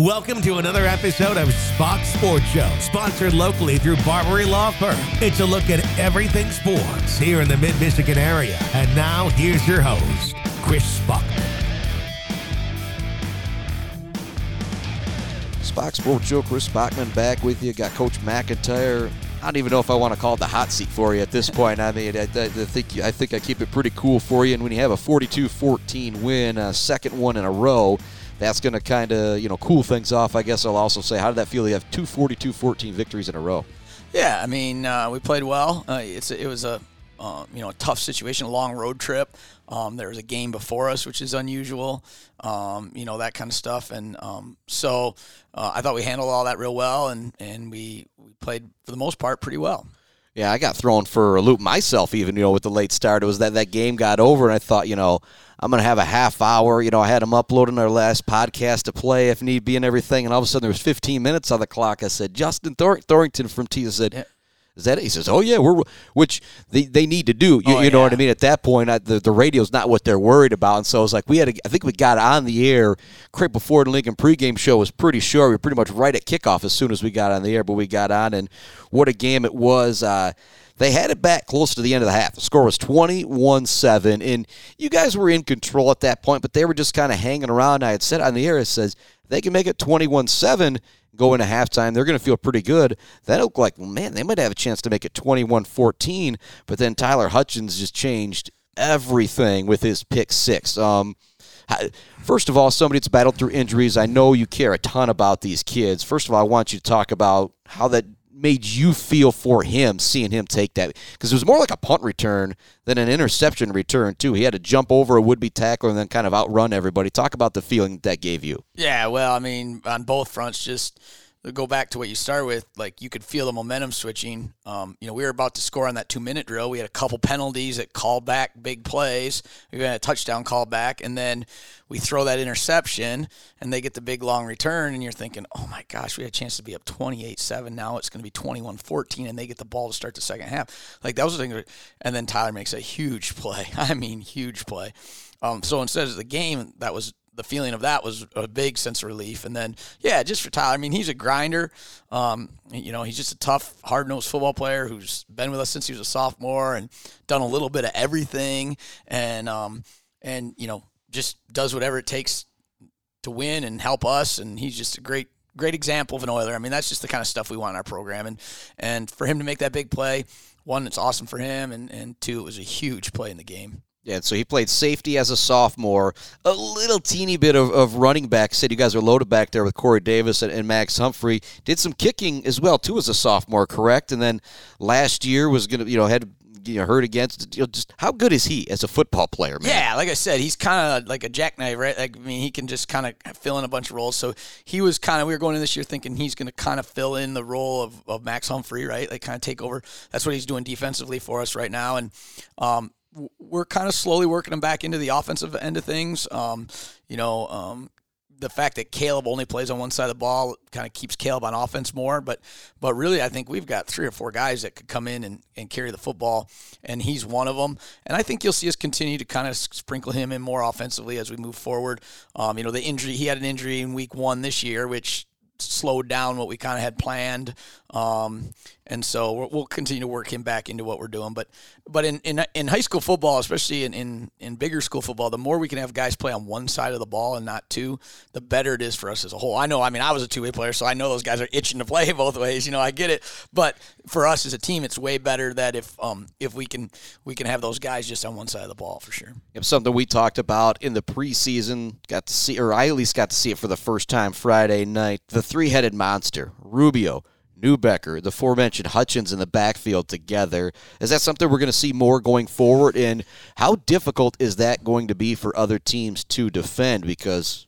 Welcome to another episode of Spach's Sports Show, sponsored locally through Barbary Law Firm. It's a look at everything sports here in the Mid Michigan area. And now, here's your host, Chris Spachman. Spach's Sports Show, Chris Spachman back with you. Got Coach McIntyre. I don't even know if I want to call it the hot seat for you at this point. I mean, I, I, I think I think I keep it pretty cool for you. And when you have a 42-14 win, a second one in a row, that's going to kind of you know cool things off. I guess I'll also say, how did that feel? You have two 42-14 victories in a row. Yeah, I mean, uh, we played well. Uh, it's it was a uh, you know tough situation, a long road trip. Um, there was a game before us, which is unusual. Um, you know that kind of stuff, and um, so uh, I thought we handled all that real well, and and we we played for the most part pretty well. Yeah, I got thrown for a loop myself, even you know with the late start. It was that that game got over, and I thought, you know, I'm going to have a half hour. You know, I had them uploading our last podcast to play if need be and everything. And all of a sudden, there was 15 minutes on the clock. I said, Justin Thor- Thorrington from T said. Is that it? He says, "Oh yeah, we're which they, they need to do. You, oh, you know yeah. what I mean? At that point, I, the the radio's not what they're worried about, and so it's like we had. A, I think we got on the air right before the Lincoln pregame show was pretty sure we were pretty much right at kickoff as soon as we got on the air, but we got on, and what a game it was. Uh, they had it back close to the end of the half. The score was 21 7, and you guys were in control at that point, but they were just kind of hanging around. I had said on the air, it says they can make it 21 7 go into halftime. They're going to feel pretty good. That looked like, man, they might have a chance to make it 21 14, but then Tyler Hutchins just changed everything with his pick six. Um, First of all, somebody that's battled through injuries, I know you care a ton about these kids. First of all, I want you to talk about how that made you feel for him seeing him take that? Because it was more like a punt return than an interception return, too. He had to jump over a would be tackler and then kind of outrun everybody. Talk about the feeling that gave you. Yeah, well, I mean, on both fronts, just go back to what you start with, like you could feel the momentum switching. Um, you know, we were about to score on that two minute drill. We had a couple penalties that called back big plays. We had a touchdown call back, and then we throw that interception, and they get the big long return, and you're thinking, oh my gosh, we had a chance to be up 28 7. Now it's going to be 21 14, and they get the ball to start the second half. Like that was the thing. And then Tyler makes a huge play. I mean, huge play. Um, so instead of the game, that was the feeling of that was a big sense of relief. And then, yeah, just for Tyler, I mean, he's a grinder. Um, you know, he's just a tough, hard nosed football player who's been with us since he was a sophomore and done a little bit of everything. And, um, and, you know, just does whatever it takes to win and help us. And he's just a great, great example of an Oiler. I mean, that's just the kind of stuff we want in our program. And, and for him to make that big play, one, it's awesome for him. And, and two, it was a huge play in the game. Yeah, so he played safety as a sophomore, a little teeny bit of, of running back. Said you guys are loaded back there with Corey Davis and, and, Max Humphrey. Did some kicking as well too as a sophomore, correct? And then last year was gonna, you know, had you know, hurt against. You know, just how good is he as a football player? Man? Yeah, like I said, he's kind of like a jackknife, right? Like I mean, he can just kind of fill in a bunch of roles. So he was kind of. We were going in this year thinking he's going to kind of fill in the role of, of Max Humphrey, right? Like kind of take over. That's what he's doing defensively for us right now, and um, we're kind of slowly working him back into the offensive end of things. Um, you know, um, the fact that Caleb only plays on one side of the ball kind of keeps Caleb on offense more. But but really, I think we've got three or four guys that could come in and, and carry the football, and he's one of them. And I think you'll see us continue to kind of sprinkle him in more offensively as we move forward. Um, you know, the injury he had an injury in week one this year, which slowed down what we kind of had planned. Um, and so we'll continue to work him back into what we're doing. But but in, in, in high school football, especially in, in, in bigger school football, the more we can have guys play on one side of the ball and not two, the better it is for us as a whole. I know, I mean, I was a two way player, so I know those guys are itching to play both ways. You know, I get it. But for us as a team, it's way better that if um if we can we can have those guys just on one side of the ball for sure. Yep, something we talked about in the preseason, got to see, or I at least got to see it for the first time Friday night. The three headed monster, Rubio. Neubecker, the aforementioned Hutchins in the backfield together. Is that something we're going to see more going forward? And how difficult is that going to be for other teams to defend? Because,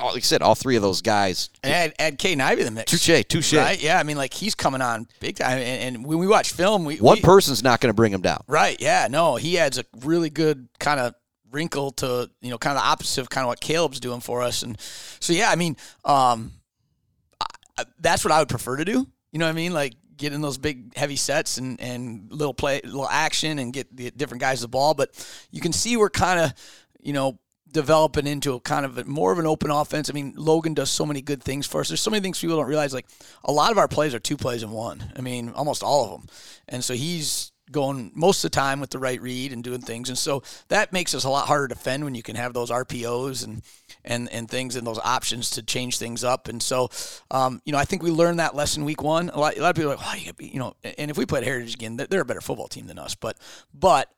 like I said, all three of those guys. And add, add Caden Ivey to the mix. Touche, touche. Right? Yeah, I mean, like he's coming on big time. And, and when we watch film, we one we, person's not going to bring him down. Right? Yeah. No, he adds a really good kind of wrinkle to you know kind of the opposite of kind of what Caleb's doing for us. And so yeah, I mean, um, that's what I would prefer to do. You know what I mean? Like get in those big heavy sets and, and little play, little action and get the different guys the ball. But you can see we're kind of, you know, developing into a kind of a, more of an open offense. I mean, Logan does so many good things for us. There's so many things people don't realize. Like a lot of our plays are two plays in one. I mean, almost all of them. And so he's going most of the time with the right read and doing things. And so that makes us a lot harder to defend when you can have those RPOs and and and things and those options to change things up. And so, um, you know, I think we learned that lesson week one. A lot, a lot of people are like, oh, you, you know, and if we played Heritage again, they're a better football team than us. But but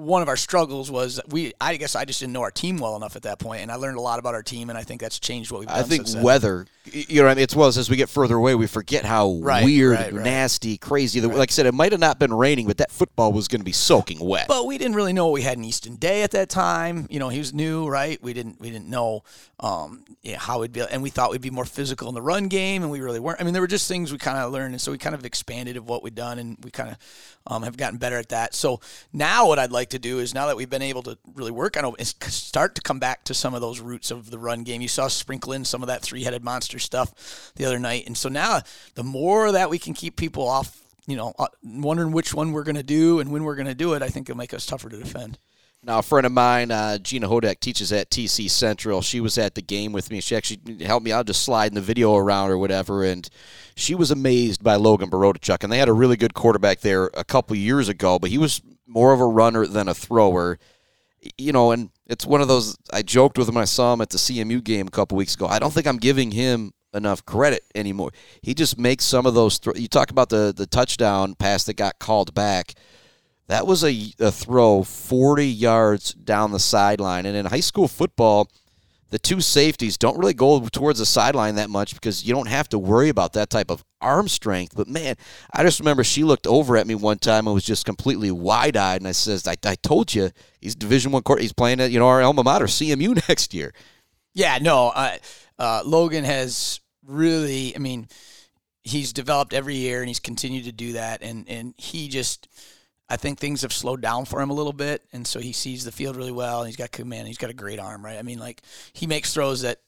one of our struggles was we I guess I just didn't know our team well enough at that point and I learned a lot about our team and I think that's changed what we've done I think weather you know I mean it's well as we get further away we forget how Right, weird right, right. nasty crazy the, like I said it might have not been raining but that football was going to be soaking wet but we didn't really know what we had in Easton Day at that time. You know, he was new, right? We didn't we didn't know um, yeah, how we'd be, and we thought we'd be more physical in the run game, and we really weren't. I mean, there were just things we kind of learned, and so we kind of expanded of what we'd done, and we kind of um, have gotten better at that. So now, what I'd like to do is now that we've been able to really work on it, start to come back to some of those roots of the run game. You saw sprinkle in some of that three-headed monster stuff the other night, and so now the more that we can keep people off you know, uh, wondering which one we're going to do and when we're going to do it, I think it'll make us tougher to defend. Now, a friend of mine, uh, Gina Hodak, teaches at TC Central. She was at the game with me. She actually helped me out just sliding the video around or whatever, and she was amazed by Logan Barodachuk. And they had a really good quarterback there a couple years ago, but he was more of a runner than a thrower. You know, and it's one of those. I joked with him when I saw him at the CMU game a couple weeks ago. I don't think I'm giving him enough credit anymore. He just makes some of those. Th- you talk about the the touchdown pass that got called back. That was a, a throw 40 yards down the sideline. And in high school football, the two safeties don't really go towards the sideline that much because you don't have to worry about that type of arm strength. But man, I just remember she looked over at me one time and was just completely wide eyed. And I says, I, I told you, he's Division One court. He's playing at you know our alma mater, CMU next year. Yeah, no, uh, uh, Logan has really. I mean, he's developed every year and he's continued to do that. And and he just. I think things have slowed down for him a little bit, and so he sees the field really well. And he's got command. He's got a great arm, right? I mean, like he makes throws that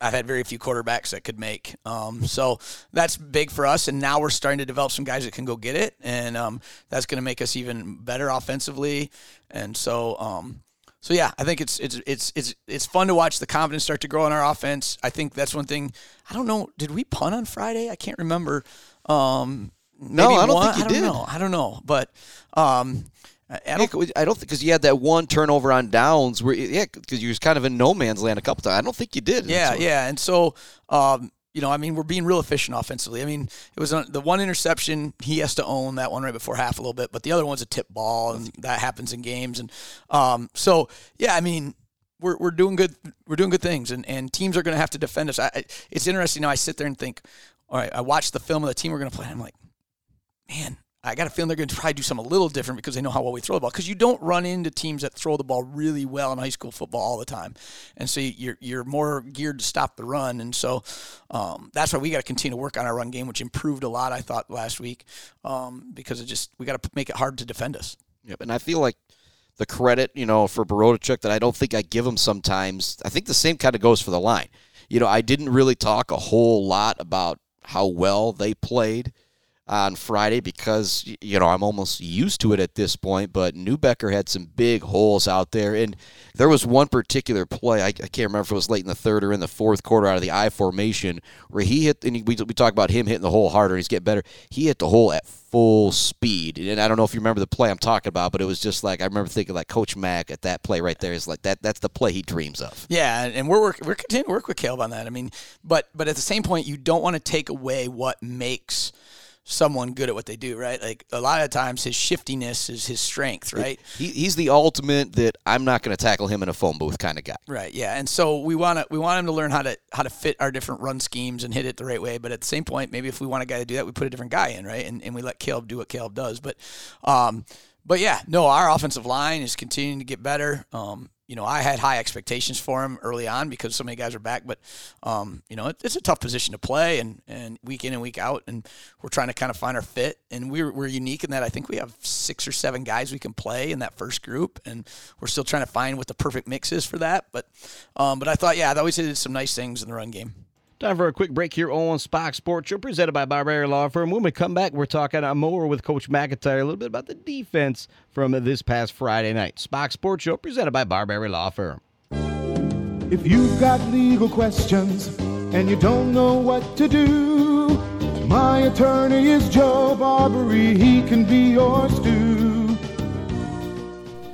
I've had very few quarterbacks that could make. Um, so that's big for us. And now we're starting to develop some guys that can go get it, and um, that's going to make us even better offensively. And so, um, so yeah, I think it's it's it's it's it's fun to watch the confidence start to grow in our offense. I think that's one thing. I don't know. Did we punt on Friday? I can't remember. Um, No, maybe I don't one? think you I don't did. know. I don't know, but um, I don't. I don't think because you had that one turnover on downs where yeah because you was kind of in no man's land a couple times. I don't think you did. Yeah, yeah, and so um, you know, I mean, we're being real efficient offensively. I mean, it was uh, the one interception he has to own that one right before half a little bit, but the other one's a tip ball, and that happens in games. And um, so, yeah, I mean, we're, we're doing good. We're doing good things, and, and teams are going to have to defend us. I, it's interesting now. I sit there and think, all right, I watch the film of the team we're going to play. And I'm like, man, I got a feeling they're going to try to do something a little different because they know how well we throw the ball. Because you don't run into teams that throw the ball really well in high school football all the time, and so you're you're more geared to stop the run. And so um, that's why we got to continue to work on our run game, which improved a lot, I thought, last week, um, because it just we got to make it hard to defend us. Yep, and I feel like the credit, you know, for Barodachuk that I don't think I give him sometimes. I think the same kind of goes for the line. You know, I didn't really talk a whole lot about how well they played on Friday because you know I'm almost used to it at this point. But Neubecker had some big holes out there, and there was one particular play I, I can't remember if it was late in the third or in the fourth quarter out of the I formation where he hit. And we we talk about him hitting the hole harder. and He's getting better. He hit the hole at full speed, and I don't know if you remember the play I'm talking about, but it was just like I remember thinking like Coach Mack at that play right there is like that. That's the play he dreams of. Yeah, and- we're work, we're continuing to work with Caleb on that. I mean, but but at the same point, you don't want to take away what makes someone good at what they do, right? Like a lot of times, his shiftiness is his strength, right? He, he's the ultimate that I'm not going to tackle him in a phone booth kind of guy. Right. Yeah. And so we want to we want him to learn how to how to fit our different run schemes and hit it the right way. But at the same point, maybe if we want a guy to do that, we put a different guy in, right? And and we let Caleb do what Caleb does. But um, but yeah, no, our offensive line is continuing to get better. Um, you know, I had high expectations for him early on because so many guys are back, but um, you know, it, it's a tough position to play and, and week in and week out, and we're trying to kind of find our fit. And we're we're unique in that I think we have six or seven guys we can play in that first group, and we're still trying to find what the perfect mix is for that. But um, but I thought, yeah, I we did some nice things in the run game. Time for a quick break here on Spach's Sports Show, presented by Barbera Law Firm. When we come back, we're talking more with Coach McIntyre, a little bit about the defense from this past Friday night. Spach's Sports Show, presented by Barbera Law Firm. If you've got legal questions and you don't know what to do, my attorney is Joe Barbary. He can be yours too.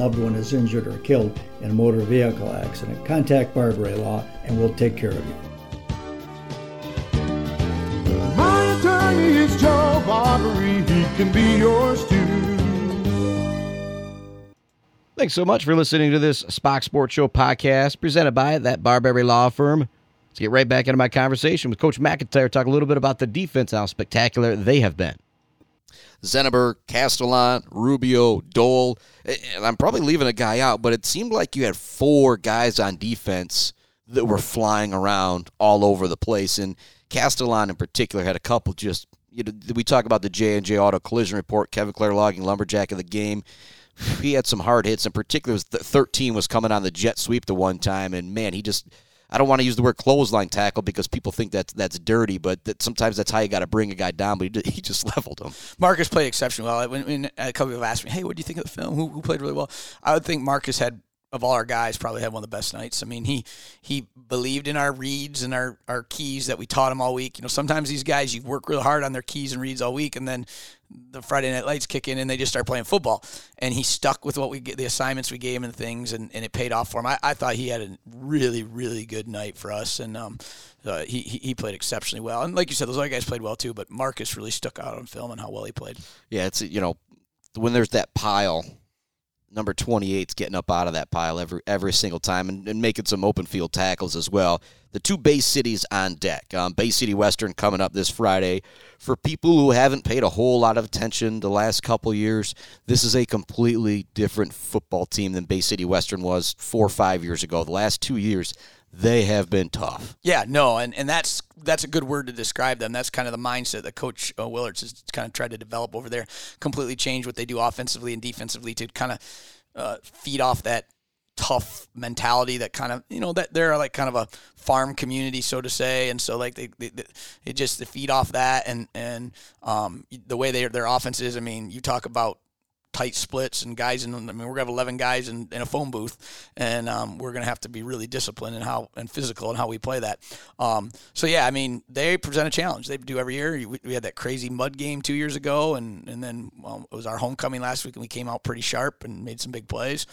loved one is injured or killed in a motor vehicle accident, contact Barbary Law and we'll take care of you. My attorney is Joe Barbary. He can be yours too. Thanks so much for listening to this Spach's Sports Show podcast presented by that Barbary Law Firm. Let's get right back into my conversation with Coach McIntyre, talk a little bit about the defense, how spectacular they have been. Zeneber, Castellan, Rubio, Dole. And I'm probably leaving a guy out, but it seemed like you had four guys on defense that were flying around all over the place. And Castellan in particular had a couple just you know, we talk about the J and J Auto Collision Report. Kevin Clare logging lumberjack of the game. He had some hard hits. In particular, was 13 was coming on the jet sweep the one time, and man, he just. I don't want to use the word clothesline tackle because people think that that's dirty, but that sometimes that's how you got to bring a guy down. But he, just leveled him. Marcus played exceptionally well. When, when a couple people asked me, "Hey, what do you think of the film? Who, who played really well?" I would think Marcus had of all our guys probably had one of the best nights. I mean, he he believed in our reads and our, our keys that we taught him all week. You know, sometimes these guys you work real hard on their keys and reads all week, and then the Friday night lights kick in and they just start playing football. And he stuck with what we get, the assignments we gave him and things, and, and it paid off for him. I, I thought he had a really really good night for us, and um, uh, he he played exceptionally well. And like you said, those other guys played well too, but Marcus really stuck out on film and how well he played. Yeah, it's you know when there's that pile number 28's getting up out of that pile every every single time and, and, making some open field tackles as well. The two Bay Cities on deck. Um, Bay City Western coming up this Friday. For people who haven't paid a whole lot of attention the last couple years, this is a completely different football team than Bay City Western was four or five years ago. The last two years, they have been tough. Yeah, no, and, and that's that's a good word to describe them. That's kind of the mindset that Coach uh, Willards has kind of tried to develop over there. Completely change what they do offensively and defensively to kind of uh, feed off that tough mentality that kind of you know that they're like kind of a farm community so to say and so like they, they, they just they feed off that and and um, the way they, their offense is i mean you talk about tight splits and guys in. I mean, we're gonna have eleven guys in, in a phone booth, and um, we're gonna have to be really disciplined and how and physical in how we play that. Um, so yeah, I mean, they present a challenge. They do every year. We, we had that crazy mud game two years ago, and and then well, it was our homecoming last week, and we came out pretty sharp and made some big plays.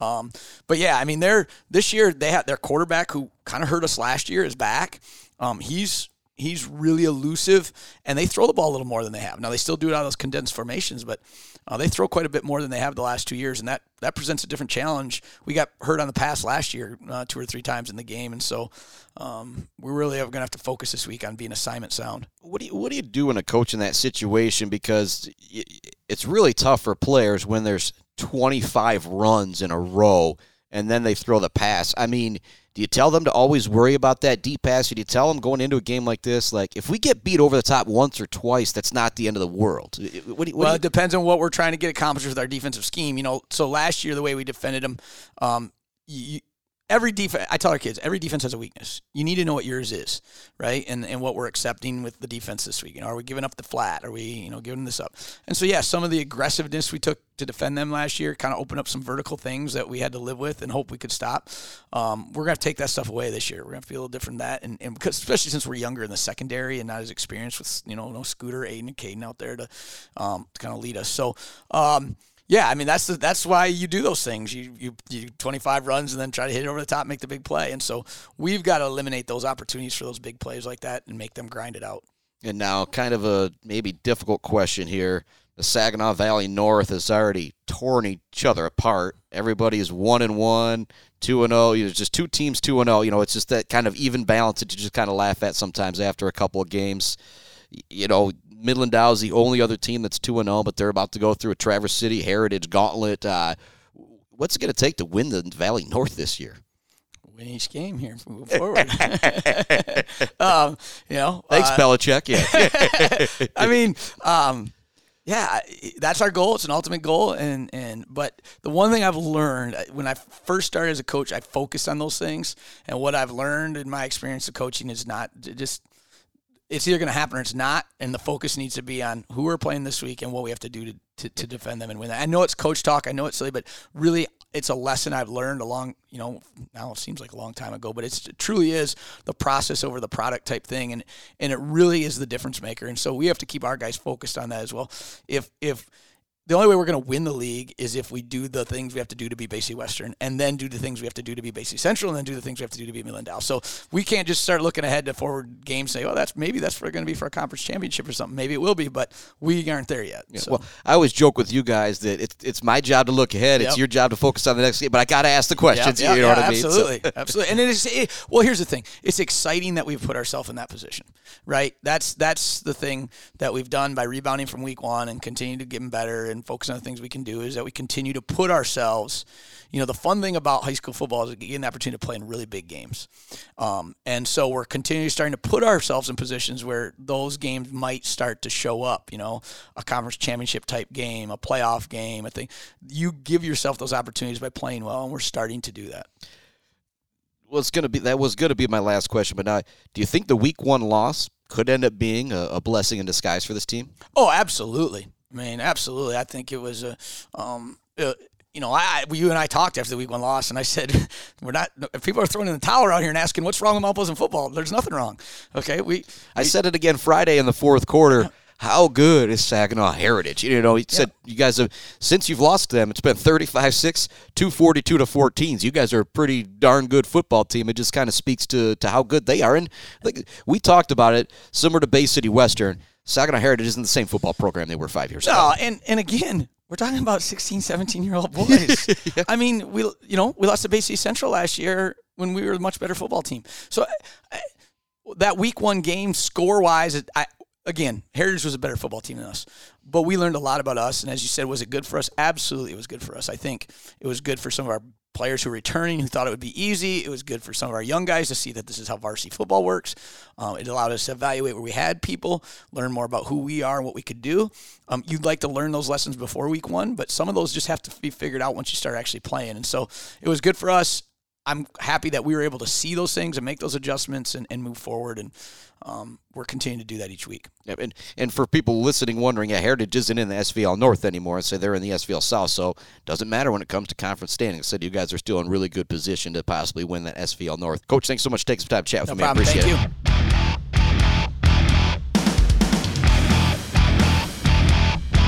Um, but yeah, I mean, they're this year they had their quarterback who kind of hurt us last year is back. Um, he's he's really elusive, and they throw the ball a little more than they have. Now they still do it out of those condensed formations, but uh, they throw quite a bit more than they have the last two years, and that that presents a different challenge. We got hurt on the pass last year, uh, two or three times in the game, and so um, we really are going to have to focus this week on being assignment sound. What do you what do you do in a coach in that situation? Because it's really tough for players when there's 25 runs in a row, and then they throw the pass. I mean do you tell them to always worry about that deep pass? Do you tell them going into a game like this, like if we get beat over the top once or twice, that's not the end of the world? What what well, you... it depends on what we're trying to get accomplished with our defensive scheme. You know, so last year the way we defended them, um, you, every defense I tell our kids every defense has a weakness. You need to know what yours is, right? And and what we're accepting with the defense this week. You know, are we giving up the flat? Are we you know giving this up? And so yeah, some of the aggressiveness we took to defend them last year kind of opened up some vertical things that we had to live with and hope we could stop. Um, we're gonna take that stuff away this year. We're gonna feel a little different than that, and, and because especially since we're younger in the secondary and not as experienced with you know no Scooter, Aiden, and Caden out there to um, to kind of lead us. So. Um, yeah, I mean that's the, that's why you do those things. You, you you 25 runs and then try to hit it over the top, make the big play. And so we've got to eliminate those opportunities for those big plays like that and make them grind it out. And now, kind of a maybe difficult question here. The Saginaw Valley North has already torn each other apart. Everybody is one and one, two and zero. Oh. It's just two teams, two and zero. You know, it's just that kind of even balance that you just kind of laugh at sometimes after a couple of games. You know, Midland Dow is the only other team that's 2 0, but they're about to go through a Traverse City Heritage Gauntlet. Uh, what's it going to take to win the Valley North this year? in each game here moving forward. um, you know, Thanks, uh, Belichick. Yeah. I mean, um, yeah, that's our goal. It's an ultimate goal, and and but the one thing I've learned uh, when I first started as a coach, I focused on those things, and what I've learned in my experience of coaching is not just it's either going to happen or it's not, and the focus needs to be on who we're playing this week and what we have to do to, to, to defend them and win that. I know it's coach talk, I know it's silly, but really it's a lesson I've learned along, you know, now it seems like a long time ago, but it's, it truly is the process over the product type thing, and and it really is the difference maker. And so we have to keep our guys focused on that as well. If if the only way we're going to win the league is if we do the things we have to do to Bay City Western, and then do the things we have to do to Bay City Central, and then do the things we have to do to be Midland Dow. So we can't just start looking ahead to forward games, say, "Oh, that's maybe that's going to be for a conference championship or something." Maybe it will be, but we aren't there yet. Yeah, so. Well, I always joke with you guys that it's it's my job to look ahead. It's your job to focus on the next game. But I got to ask the questions. Yeah, you know yeah, what I mean? So- Absolutely, absolutely. And it is it, well. Here's the thing: it's exciting that we've put ourselves in that position, right? That's that's the thing that we've done by rebounding from week one and continuing to get better and focus on the things we can do. Is that we continue to put ourselves. You know, the fun thing about high school football is getting the opportunity to play in really big games, um, and so we're continually starting to put ourselves in positions where those games might start to show up. You know, a conference championship type game, a playoff game, a thing. You give yourself those opportunities by playing well, and we're starting to do that. was going to be that was going to be my last question. But now, do you think the week one loss could end up being a, a blessing in disguise for this team? Oh, absolutely. I mean, absolutely. I think it was a, um, uh, you know, I, you and I talked after the week one loss, and I said, we're not. If people are throwing in the towel out here and asking what's wrong with Mount Pleasant football, there's nothing wrong. Okay, we. I said it again Friday in the fourth quarter. How good is Saginaw Heritage? You know, he said you guys have since you've lost them, it's been 35-6, 242 to 14. You guys are a pretty darn good football team. It just kind of speaks to to how good they are. And like we talked about it, similar to Bay City Western, Saginaw Heritage isn't the same football program they were five years ago. No, and and again, we're talking about 16, 17 year old boys. I mean, we you know we lost to Bay City Central last year when we were a much better football team. So I, that week one game score wise, I again Heritage was a better football team than us, but we learned a lot about us. And as you said, was it good for us? Absolutely, it was good for us. I think it was good for some of our players who were returning who thought it would be easy. It was good for some of our young guys to see that this is how varsity football works. Um, it allowed us to evaluate where we had people, learn more about who we are and what we could do. Um, you'd like to learn those lessons before week one, but some of those just have to be figured out once you start actually playing. And so it was good for us. I'm happy that we were able to see those things and make those adjustments and, and move forward. And um, we're continuing to do that each week. Yep, and and for people listening, wondering, yeah, Heritage isn't in the SVL North anymore. I say they're in the SVL South, so doesn't matter when it comes to conference standings. I said you guys are still in really good position to possibly win that SVL North. Coach, thanks so much for taking some time to chat with No me. I problem. appreciate Thank it. you.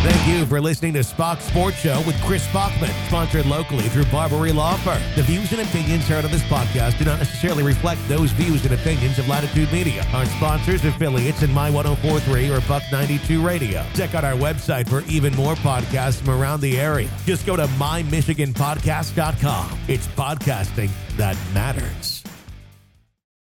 Thank you for listening to Spach's Sports Show with Chris Spachman, sponsored locally through Barbary Law Firm. The views and opinions heard on this podcast do not necessarily reflect those views and opinions of Latitude Media, our sponsors, affiliates, and My 1043 or Buck 92 Radio. Check out our website for even more podcasts from around the area. Just go to mymichiganpodcast.com. It's podcasting that matters.